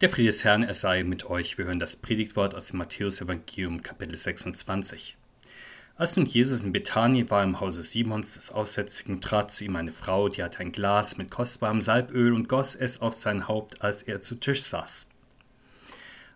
Der Friede des Herrn, er sei mit euch. Wir hören das Predigtwort aus dem Matthäus-Evangelium, Kapitel 26. Als nun Jesus in Bethanien war im Hause Simons des Aussätzigen, trat zu ihm eine Frau, die hatte ein Glas mit kostbarem Salböl und goss es auf sein Haupt, als er zu Tisch saß.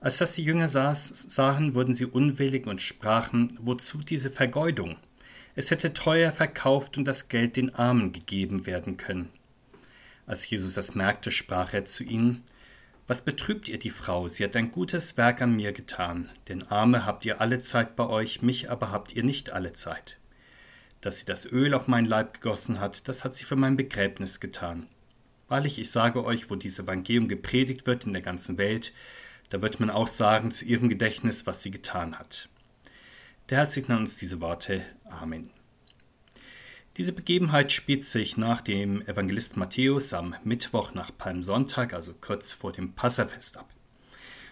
Als das die Jünger saß, sahen, wurden sie unwillig und sprachen, wozu diese Vergeudung? Es hätte teuer verkauft und das Geld den Armen gegeben werden können. Als Jesus das merkte, sprach er zu ihnen, was betrübt ihr die Frau? Sie hat ein gutes Werk an mir getan. Denn Arme habt ihr alle Zeit bei euch, mich aber habt ihr nicht alle Zeit. Dass sie das Öl auf meinen Leib gegossen hat, das hat sie für mein Begräbnis getan. Wahrlich, ich sage euch, wo dieses Evangelium gepredigt wird in der ganzen Welt, da wird man auch sagen zu ihrem Gedächtnis, was sie getan hat. Der Herr segne uns diese Worte. Amen. Diese Begebenheit spielt sich nach dem Evangelist Matthäus am Mittwoch nach Palmsonntag, also kurz vor dem Passafest ab.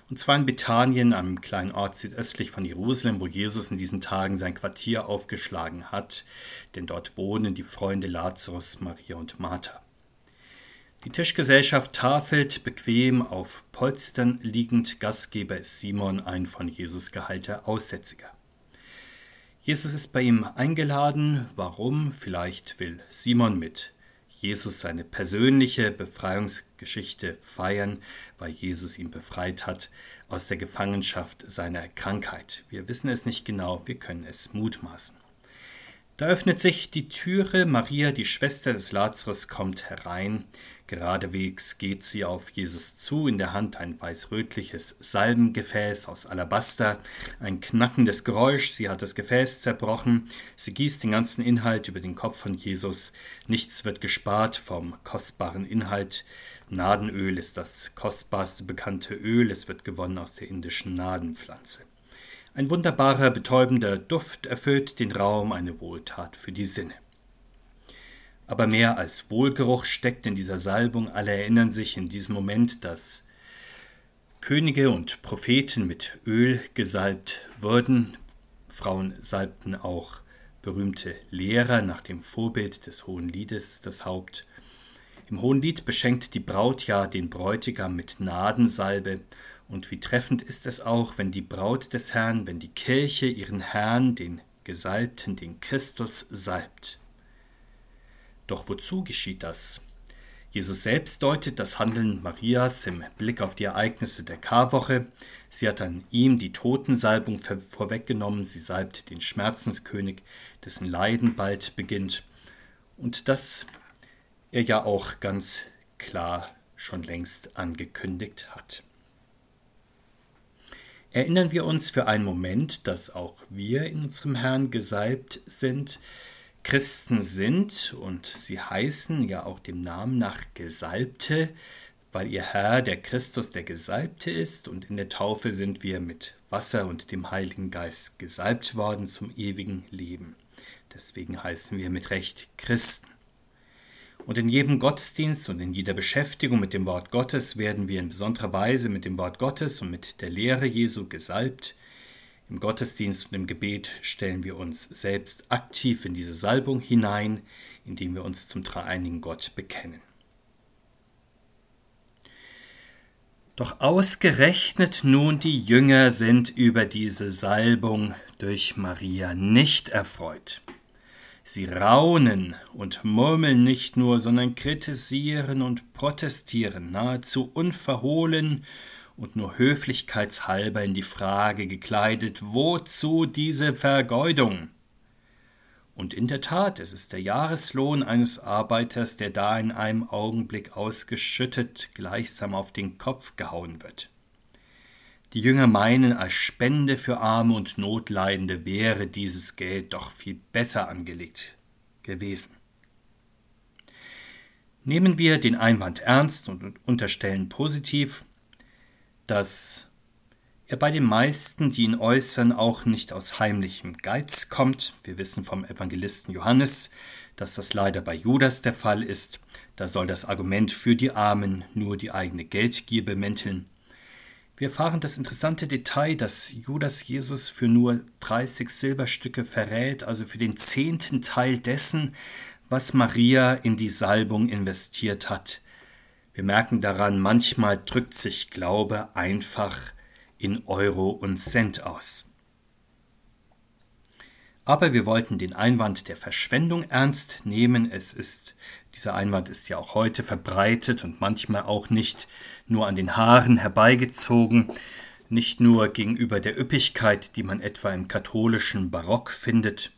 Und zwar in Bethanien, einem kleinen Ort südöstlich von Jerusalem, wo Jesus in diesen Tagen sein Quartier aufgeschlagen hat, denn dort wohnen die Freunde Lazarus, Maria und Martha. Die Tischgesellschaft tafelt bequem auf Polstern liegend, Gastgeber ist Simon, ein von Jesus gehaltener Aussätziger. Jesus ist bei ihm eingeladen. Warum? Vielleicht will Simon mit Jesus seine persönliche Befreiungsgeschichte feiern, weil Jesus ihn befreit hat aus der Gefangenschaft seiner Krankheit. Wir wissen es nicht genau, wir können es mutmaßen. Da öffnet sich die Türe, Maria, die Schwester des Lazarus, kommt herein. Geradewegs geht sie auf Jesus zu, in der Hand ein weißrötliches Salbengefäß aus Alabaster, ein knackendes Geräusch, sie hat das Gefäß zerbrochen, sie gießt den ganzen Inhalt über den Kopf von Jesus, nichts wird gespart vom kostbaren Inhalt. Nadenöl ist das kostbarste bekannte Öl, es wird gewonnen aus der indischen Nadenpflanze. Ein wunderbarer, betäubender Duft erfüllt den Raum, eine Wohltat für die Sinne. Aber mehr als Wohlgeruch steckt in dieser Salbung. Alle erinnern sich in diesem Moment, dass Könige und Propheten mit Öl gesalbt wurden. Frauen salbten auch berühmte Lehrer nach dem Vorbild des Hohen Liedes das Haupt. Im Hohen Lied beschenkt die Braut ja den Bräutigam mit Nadensalbe und wie treffend ist es auch, wenn die Braut des Herrn, wenn die Kirche ihren Herrn, den Gesalbten, den Christus salbt. Doch wozu geschieht das? Jesus selbst deutet das Handeln Marias im Blick auf die Ereignisse der Karwoche. Sie hat an ihm die Totensalbung vorweggenommen. Sie salbt den Schmerzenskönig, dessen Leiden bald beginnt. Und das er ja auch ganz klar schon längst angekündigt hat. Erinnern wir uns für einen Moment, dass auch wir in unserem Herrn gesalbt sind, Christen sind und sie heißen ja auch dem Namen nach Gesalbte, weil ihr Herr der Christus der Gesalbte ist und in der Taufe sind wir mit Wasser und dem Heiligen Geist gesalbt worden zum ewigen Leben. Deswegen heißen wir mit Recht Christen. Und in jedem Gottesdienst und in jeder Beschäftigung mit dem Wort Gottes werden wir in besonderer Weise mit dem Wort Gottes und mit der Lehre Jesu gesalbt. Im Gottesdienst und im Gebet stellen wir uns selbst aktiv in diese Salbung hinein, indem wir uns zum dreieinigen Gott bekennen. Doch ausgerechnet nun die Jünger sind über diese Salbung durch Maria nicht erfreut. Sie raunen und murmeln nicht nur, sondern kritisieren und protestieren nahezu unverhohlen und nur höflichkeitshalber in die Frage gekleidet, wozu diese Vergeudung? Und in der Tat, es ist der Jahreslohn eines Arbeiters, der da in einem Augenblick ausgeschüttet, gleichsam auf den Kopf gehauen wird. Die Jünger meinen, als Spende für Arme und Notleidende wäre dieses Geld doch viel besser angelegt gewesen. Nehmen wir den Einwand ernst und unterstellen positiv, dass er bei den meisten, die ihn äußern, auch nicht aus heimlichem Geiz kommt. Wir wissen vom Evangelisten Johannes, dass das leider bei Judas der Fall ist. Da soll das Argument für die Armen nur die eigene Geldgier bemänteln. Wir erfahren das interessante Detail, dass Judas Jesus für nur 30 Silberstücke verrät, also für den zehnten Teil dessen, was Maria in die Salbung investiert hat. Wir merken daran, manchmal drückt sich Glaube einfach in Euro und Cent aus. Aber wir wollten den Einwand der Verschwendung ernst nehmen. Es ist, dieser Einwand ist ja auch heute verbreitet und manchmal auch nicht nur an den Haaren herbeigezogen, nicht nur gegenüber der Üppigkeit, die man etwa im katholischen Barock findet,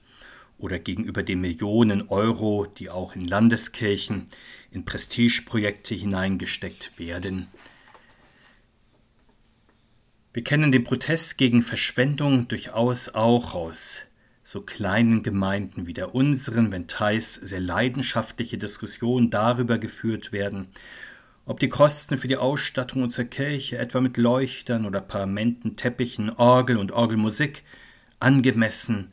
oder gegenüber den Millionen Euro, die auch in Landeskirchen, in Prestigeprojekte hineingesteckt werden. Wir kennen den Protest gegen Verschwendung durchaus auch aus so kleinen Gemeinden wie der unseren, wenn teils sehr leidenschaftliche Diskussionen darüber geführt werden, ob die Kosten für die Ausstattung unserer Kirche, etwa mit Leuchtern oder Paramenten, Teppichen, Orgel und Orgelmusik, angemessen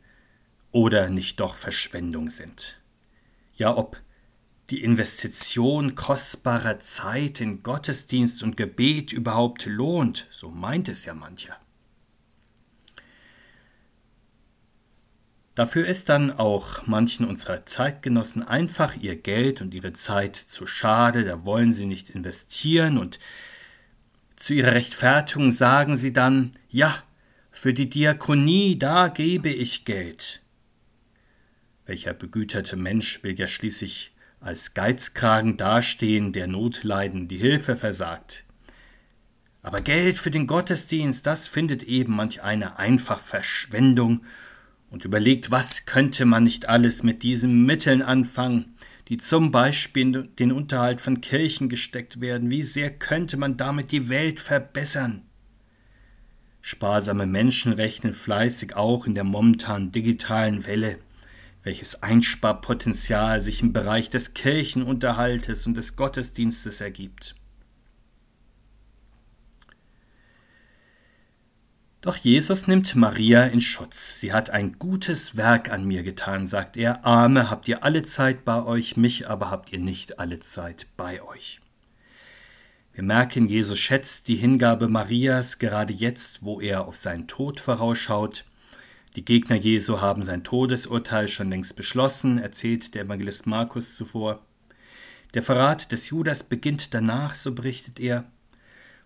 oder nicht doch Verschwendung sind. Ja, ob die Investition kostbarer Zeit in Gottesdienst und Gebet überhaupt lohnt, so meint es ja mancher. Dafür ist dann auch manchen unserer Zeitgenossen einfach ihr Geld und ihre Zeit zu schade, da wollen sie nicht investieren und zu ihrer Rechtfertigung sagen sie dann, ja, für die Diakonie, da gebe ich Geld. Welcher begüterte Mensch will ja schließlich als Geizkragen dastehen, der Notleiden die Hilfe versagt. Aber Geld für den Gottesdienst, das findet eben manch eine einfach Verschwendung und überlegt, was könnte man nicht alles mit diesen Mitteln anfangen, die zum Beispiel in den Unterhalt von Kirchen gesteckt werden, wie sehr könnte man damit die Welt verbessern. Sparsame Menschen rechnen fleißig auch in der momentan digitalen Welle, welches Einsparpotenzial sich im Bereich des Kirchenunterhaltes und des Gottesdienstes ergibt. Doch Jesus nimmt Maria in Schutz. Sie hat ein gutes Werk an mir getan, sagt er. Arme habt ihr alle Zeit bei euch, mich aber habt ihr nicht alle Zeit bei euch. Wir merken, Jesus schätzt die Hingabe Marias gerade jetzt, wo er auf seinen Tod vorausschaut. Die Gegner Jesu haben sein Todesurteil schon längst beschlossen, erzählt der Evangelist Markus zuvor. Der Verrat des Judas beginnt danach, so berichtet er.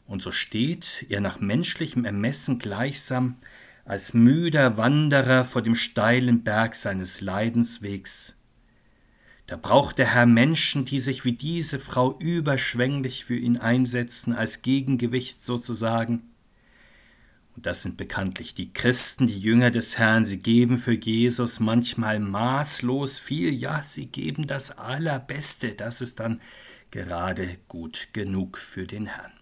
Und so steht er nach menschlichem Ermessen gleichsam als müder Wanderer vor dem steilen Berg seines Leidenswegs. Da braucht der Herr Menschen, die sich wie diese Frau überschwänglich für ihn einsetzen, als Gegengewicht sozusagen. Und das sind bekanntlich die Christen, die Jünger des Herrn, sie geben für Jesus manchmal maßlos viel, ja, sie geben das Allerbeste, das ist dann gerade gut genug für den Herrn.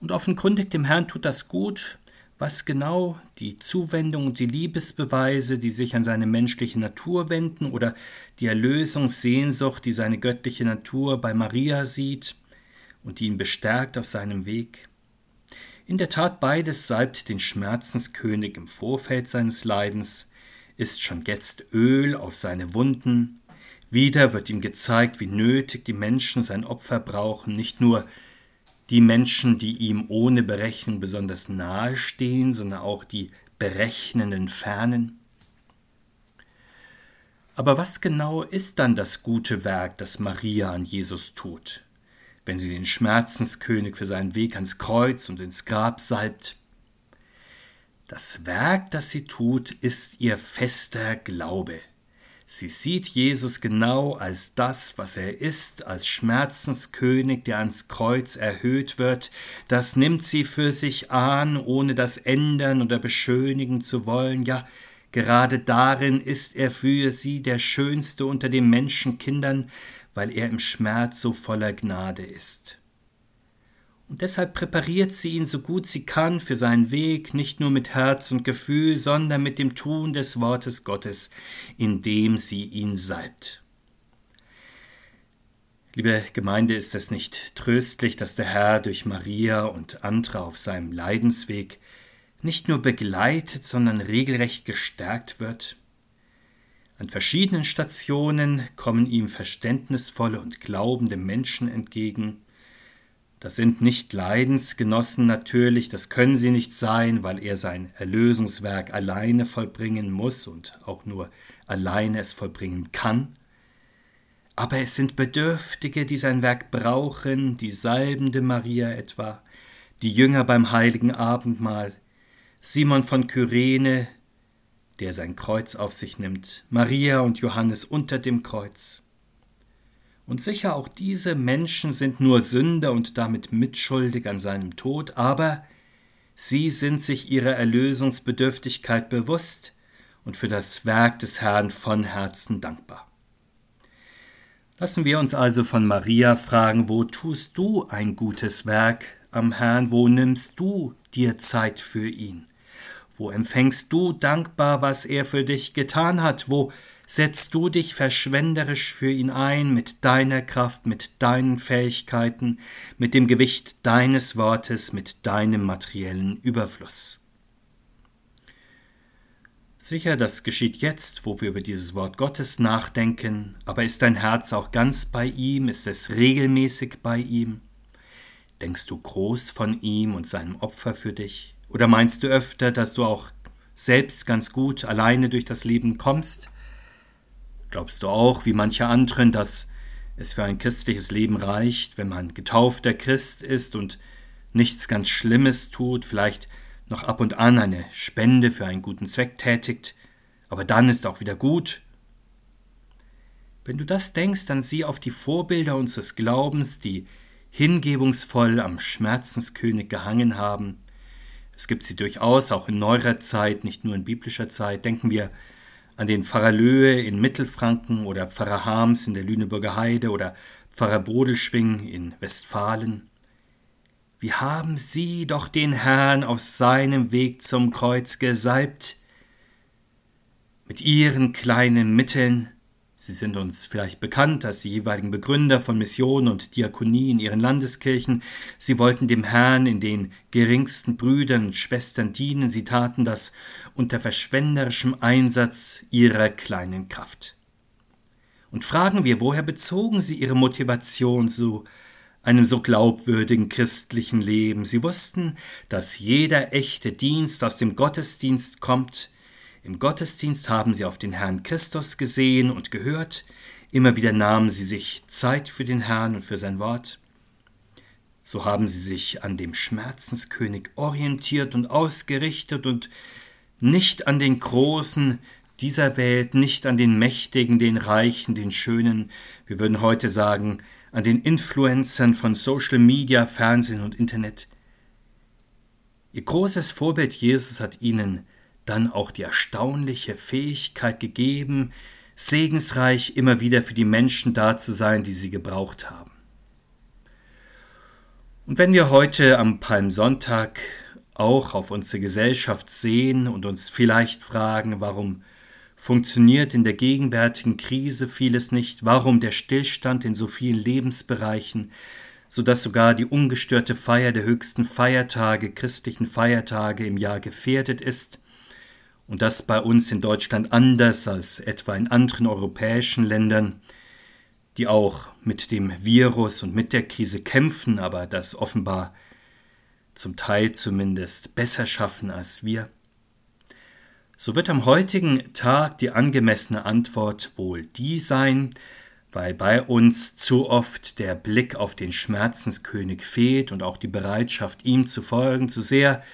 Und offenkundig dem Herrn tut das gut, was genau? Die Zuwendung und die Liebesbeweise, die sich an seine menschliche Natur wenden, oder die Erlösungssehnsucht, die seine göttliche Natur bei Maria sieht und die ihn bestärkt auf seinem Weg. In der Tat beides salbt den Schmerzenskönig im Vorfeld seines Leidens, ist schon jetzt Öl auf seine Wunden, wieder wird ihm gezeigt, wie nötig die Menschen sein Opfer brauchen, nicht nur die Menschen, die ihm ohne Berechnung besonders nahe stehen, sondern auch die berechnenden Fernen. Aber was genau ist dann das gute Werk, das Maria an Jesus tut, wenn sie den Schmerzenskönig für seinen Weg ans Kreuz und ins Grab salbt? Das Werk, das sie tut, ist ihr fester Glaube. Sie sieht Jesus genau als das, was er ist, als Schmerzenskönig, der ans Kreuz erhöht wird. Das nimmt sie für sich an, ohne das ändern oder beschönigen zu wollen. Ja, gerade darin ist er für sie der Schönste unter den Menschenkindern, weil er im Schmerz so voller Gnade ist. Und deshalb präpariert sie ihn so gut sie kann für seinen Weg, nicht nur mit Herz und Gefühl, sondern mit dem Tun des Wortes Gottes, indem sie ihn salbt. Liebe Gemeinde, ist es nicht tröstlich, dass der Herr durch Maria und andere auf seinem Leidensweg nicht nur begleitet, sondern regelrecht gestärkt wird? An verschiedenen Stationen kommen ihm verständnisvolle und glaubende Menschen entgegen, das sind nicht Leidensgenossen natürlich, das können sie nicht sein, weil er sein Erlösungswerk alleine vollbringen muss und auch nur alleine es vollbringen kann. Aber es sind Bedürftige, die sein Werk brauchen, die salbende Maria etwa, die Jünger beim heiligen Abendmahl, Simon von Kyrene, der sein Kreuz auf sich nimmt, Maria und Johannes unter dem Kreuz. Und sicher auch diese Menschen sind nur Sünder und damit mitschuldig an seinem Tod, aber sie sind sich ihrer Erlösungsbedürftigkeit bewusst und für das Werk des Herrn von Herzen dankbar. Lassen wir uns also von Maria fragen, wo tust du ein gutes Werk am Herrn, wo nimmst du dir Zeit für ihn? Wo empfängst du dankbar, was er für dich getan hat? Wo setzt du dich verschwenderisch für ihn ein mit deiner Kraft, mit deinen Fähigkeiten, mit dem Gewicht deines Wortes, mit deinem materiellen Überfluss? Sicher, das geschieht jetzt, wo wir über dieses Wort Gottes nachdenken, aber ist dein Herz auch ganz bei ihm, ist es regelmäßig bei ihm? Denkst du groß von ihm und seinem Opfer für dich? Oder meinst du öfter, dass du auch selbst ganz gut alleine durch das Leben kommst? Glaubst du auch, wie manche anderen, dass es für ein christliches Leben reicht, wenn man getaufter Christ ist und nichts ganz Schlimmes tut, vielleicht noch ab und an eine Spende für einen guten Zweck tätigt, aber dann ist auch wieder gut? Wenn du das denkst, dann sieh auf die Vorbilder unseres Glaubens, die hingebungsvoll am Schmerzenskönig gehangen haben, es gibt sie durchaus auch in neuerer Zeit, nicht nur in biblischer Zeit. Denken wir an den Pfarrer Löhe in Mittelfranken oder Pfarrer Harms in der Lüneburger Heide oder Pfarrer Bodelschwing in Westfalen. Wie haben sie doch den Herrn auf seinem Weg zum Kreuz gesalbt? Mit ihren kleinen Mitteln Sie sind uns vielleicht bekannt als die jeweiligen Begründer von Mission und Diakonie in ihren Landeskirchen. Sie wollten dem Herrn in den geringsten Brüdern und Schwestern dienen. Sie taten das unter verschwenderischem Einsatz ihrer kleinen Kraft. Und fragen wir, woher bezogen sie ihre Motivation zu einem so glaubwürdigen christlichen Leben? Sie wussten, dass jeder echte Dienst aus dem Gottesdienst kommt, im Gottesdienst haben sie auf den Herrn Christus gesehen und gehört, immer wieder nahmen sie sich Zeit für den Herrn und für sein Wort. So haben sie sich an dem Schmerzenskönig orientiert und ausgerichtet und nicht an den Großen dieser Welt, nicht an den Mächtigen, den Reichen, den Schönen, wir würden heute sagen, an den Influencern von Social Media, Fernsehen und Internet. Ihr großes Vorbild Jesus hat ihnen dann auch die erstaunliche Fähigkeit gegeben, segensreich immer wieder für die Menschen da zu sein, die sie gebraucht haben. Und wenn wir heute am Palmsonntag auch auf unsere Gesellschaft sehen und uns vielleicht fragen, warum funktioniert in der gegenwärtigen Krise vieles nicht, warum der Stillstand in so vielen Lebensbereichen, so dass sogar die ungestörte Feier der höchsten Feiertage, christlichen Feiertage im Jahr gefährdet ist, und das bei uns in Deutschland anders als etwa in anderen europäischen Ländern, die auch mit dem Virus und mit der Krise kämpfen, aber das offenbar zum Teil zumindest besser schaffen als wir. So wird am heutigen Tag die angemessene Antwort wohl die sein, weil bei uns zu oft der Blick auf den Schmerzenskönig fehlt und auch die Bereitschaft, ihm zu folgen, zu sehr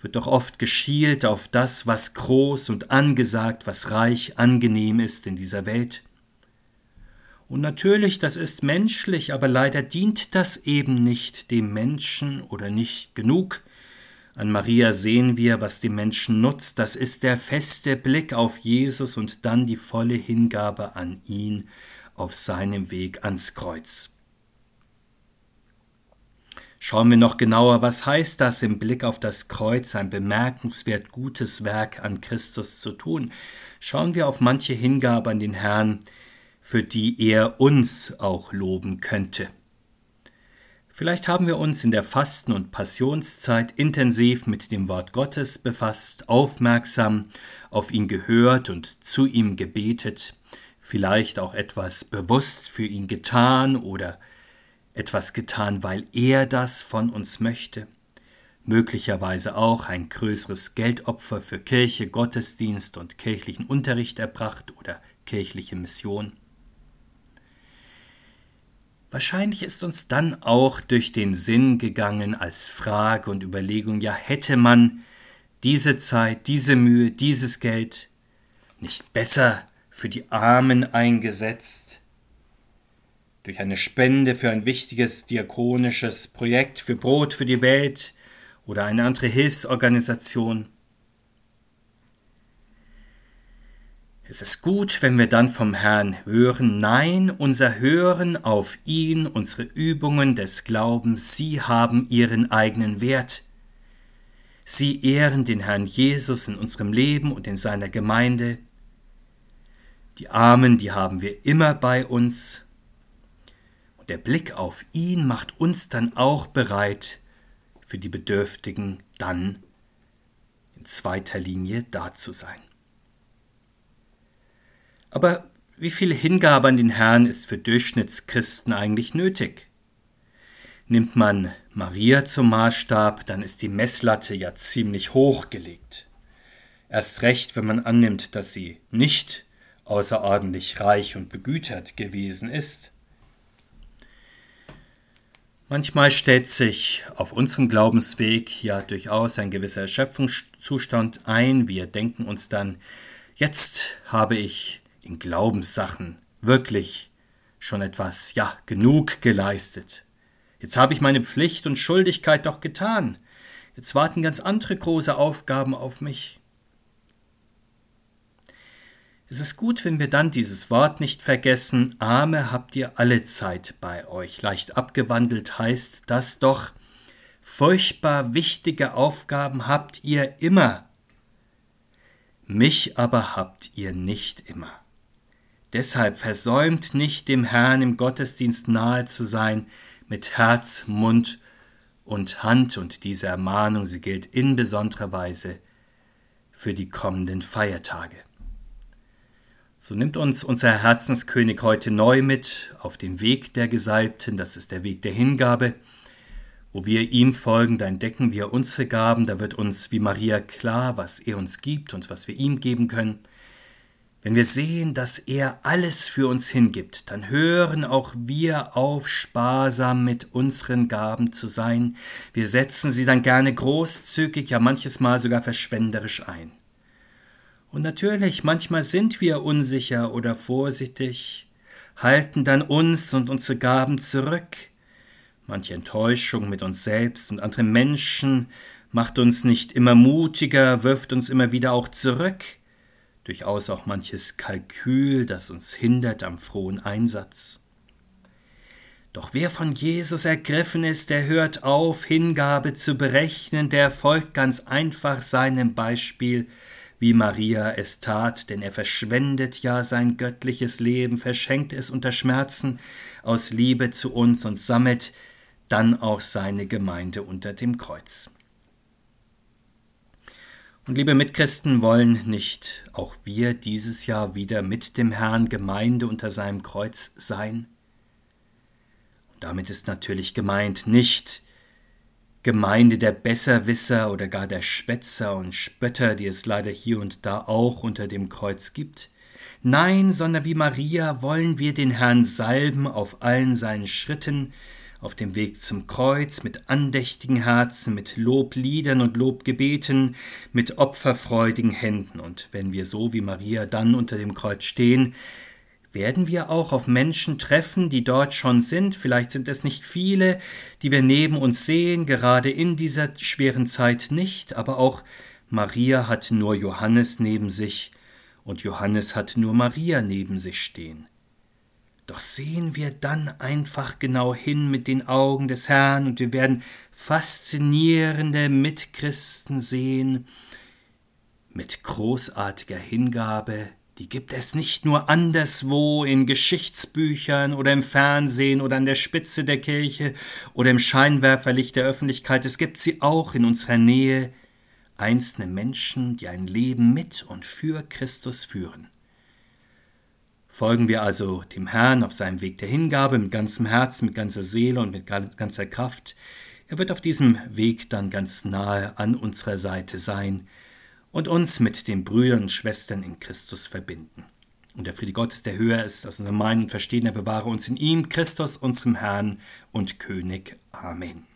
wird doch oft geschielt auf das, was groß und angesagt, was reich, angenehm ist in dieser Welt. Und natürlich, das ist menschlich, aber leider dient das eben nicht dem Menschen oder nicht genug. An Maria sehen wir, was dem Menschen nutzt, das ist der feste Blick auf Jesus und dann die volle Hingabe an ihn auf seinem Weg ans Kreuz. Schauen wir noch genauer, was heißt das im Blick auf das Kreuz, ein bemerkenswert gutes Werk an Christus zu tun. Schauen wir auf manche Hingabe an den Herrn, für die er uns auch loben könnte. Vielleicht haben wir uns in der Fasten- und Passionszeit intensiv mit dem Wort Gottes befasst, aufmerksam auf ihn gehört und zu ihm gebetet, vielleicht auch etwas bewusst für ihn getan oder etwas getan, weil er das von uns möchte, möglicherweise auch ein größeres Geldopfer für Kirche, Gottesdienst und kirchlichen Unterricht erbracht oder kirchliche Mission. Wahrscheinlich ist uns dann auch durch den Sinn gegangen als Frage und Überlegung, ja hätte man diese Zeit, diese Mühe, dieses Geld nicht besser für die Armen eingesetzt, durch eine Spende für ein wichtiges diakonisches Projekt, für Brot für die Welt oder eine andere Hilfsorganisation. Es ist gut, wenn wir dann vom Herrn hören, nein, unser Hören auf ihn, unsere Übungen des Glaubens, sie haben ihren eigenen Wert. Sie ehren den Herrn Jesus in unserem Leben und in seiner Gemeinde. Die Armen, die haben wir immer bei uns. Der Blick auf ihn macht uns dann auch bereit, für die Bedürftigen dann in zweiter Linie da zu sein. Aber wie viel Hingabe an den Herrn ist für Durchschnittschristen eigentlich nötig? Nimmt man Maria zum Maßstab, dann ist die Messlatte ja ziemlich hoch gelegt. Erst recht, wenn man annimmt, dass sie nicht außerordentlich reich und begütert gewesen ist. Manchmal stellt sich auf unserem Glaubensweg ja durchaus ein gewisser Erschöpfungszustand ein. Wir denken uns dann, jetzt habe ich in Glaubenssachen wirklich schon etwas, ja, genug geleistet. Jetzt habe ich meine Pflicht und Schuldigkeit doch getan. Jetzt warten ganz andere große Aufgaben auf mich. Es ist gut, wenn wir dann dieses Wort nicht vergessen, Arme habt ihr alle Zeit bei euch. Leicht abgewandelt heißt das doch, furchtbar wichtige Aufgaben habt ihr immer. Mich aber habt ihr nicht immer. Deshalb versäumt nicht, dem Herrn im Gottesdienst nahe zu sein, mit Herz, Mund und Hand, und diese Ermahnung, sie gilt in besonderer Weise für die kommenden Feiertage. So nimmt uns unser Herzenskönig heute neu mit auf den Weg der Gesalbten, das ist der Weg der Hingabe. Wo wir ihm folgen, da entdecken wir unsere Gaben, da wird uns wie Maria klar, was er uns gibt und was wir ihm geben können. Wenn wir sehen, dass er alles für uns hingibt, dann hören auch wir auf, sparsam mit unseren Gaben zu sein. Wir setzen sie dann gerne großzügig, ja manches Mal sogar verschwenderisch ein. Und natürlich, manchmal sind wir unsicher oder vorsichtig, halten dann uns und unsere Gaben zurück. Manche Enttäuschung mit uns selbst und anderen Menschen macht uns nicht immer mutiger, wirft uns immer wieder auch zurück durchaus auch manches Kalkül, das uns hindert am frohen Einsatz. Doch wer von Jesus ergriffen ist, der hört auf, Hingabe zu berechnen, der folgt ganz einfach seinem Beispiel, wie Maria es tat, denn er verschwendet ja sein göttliches Leben, verschenkt es unter Schmerzen aus Liebe zu uns und sammelt dann auch seine Gemeinde unter dem Kreuz. Und liebe Mitchristen, wollen nicht auch wir dieses Jahr wieder mit dem Herrn Gemeinde unter seinem Kreuz sein? Und damit ist natürlich gemeint nicht Gemeinde der Besserwisser oder gar der Schwätzer und Spötter, die es leider hier und da auch unter dem Kreuz gibt. Nein, sondern wie Maria wollen wir den Herrn salben auf allen seinen Schritten, auf dem Weg zum Kreuz mit andächtigen Herzen, mit Lobliedern und Lobgebeten, mit opferfreudigen Händen. Und wenn wir so wie Maria dann unter dem Kreuz stehen, werden wir auch auf Menschen treffen, die dort schon sind. Vielleicht sind es nicht viele, die wir neben uns sehen, gerade in dieser schweren Zeit nicht, aber auch Maria hat nur Johannes neben sich und Johannes hat nur Maria neben sich stehen. Doch sehen wir dann einfach genau hin mit den Augen des Herrn und wir werden faszinierende Mitchristen sehen, mit großartiger Hingabe, die gibt es nicht nur anderswo in Geschichtsbüchern oder im Fernsehen oder an der Spitze der Kirche oder im Scheinwerferlicht der Öffentlichkeit, es gibt sie auch in unserer Nähe, einzelne Menschen, die ein Leben mit und für Christus führen. Folgen wir also dem Herrn auf seinem Weg der Hingabe mit ganzem Herzen, mit ganzer Seele und mit ganzer Kraft. Er wird auf diesem Weg dann ganz nahe an unserer Seite sein und uns mit den Brüdern und Schwestern in Christus verbinden. Und der Friede Gottes, der höher ist als unser Meinen und Verstehen, er bewahre uns in ihm, Christus, unserem Herrn und König. Amen.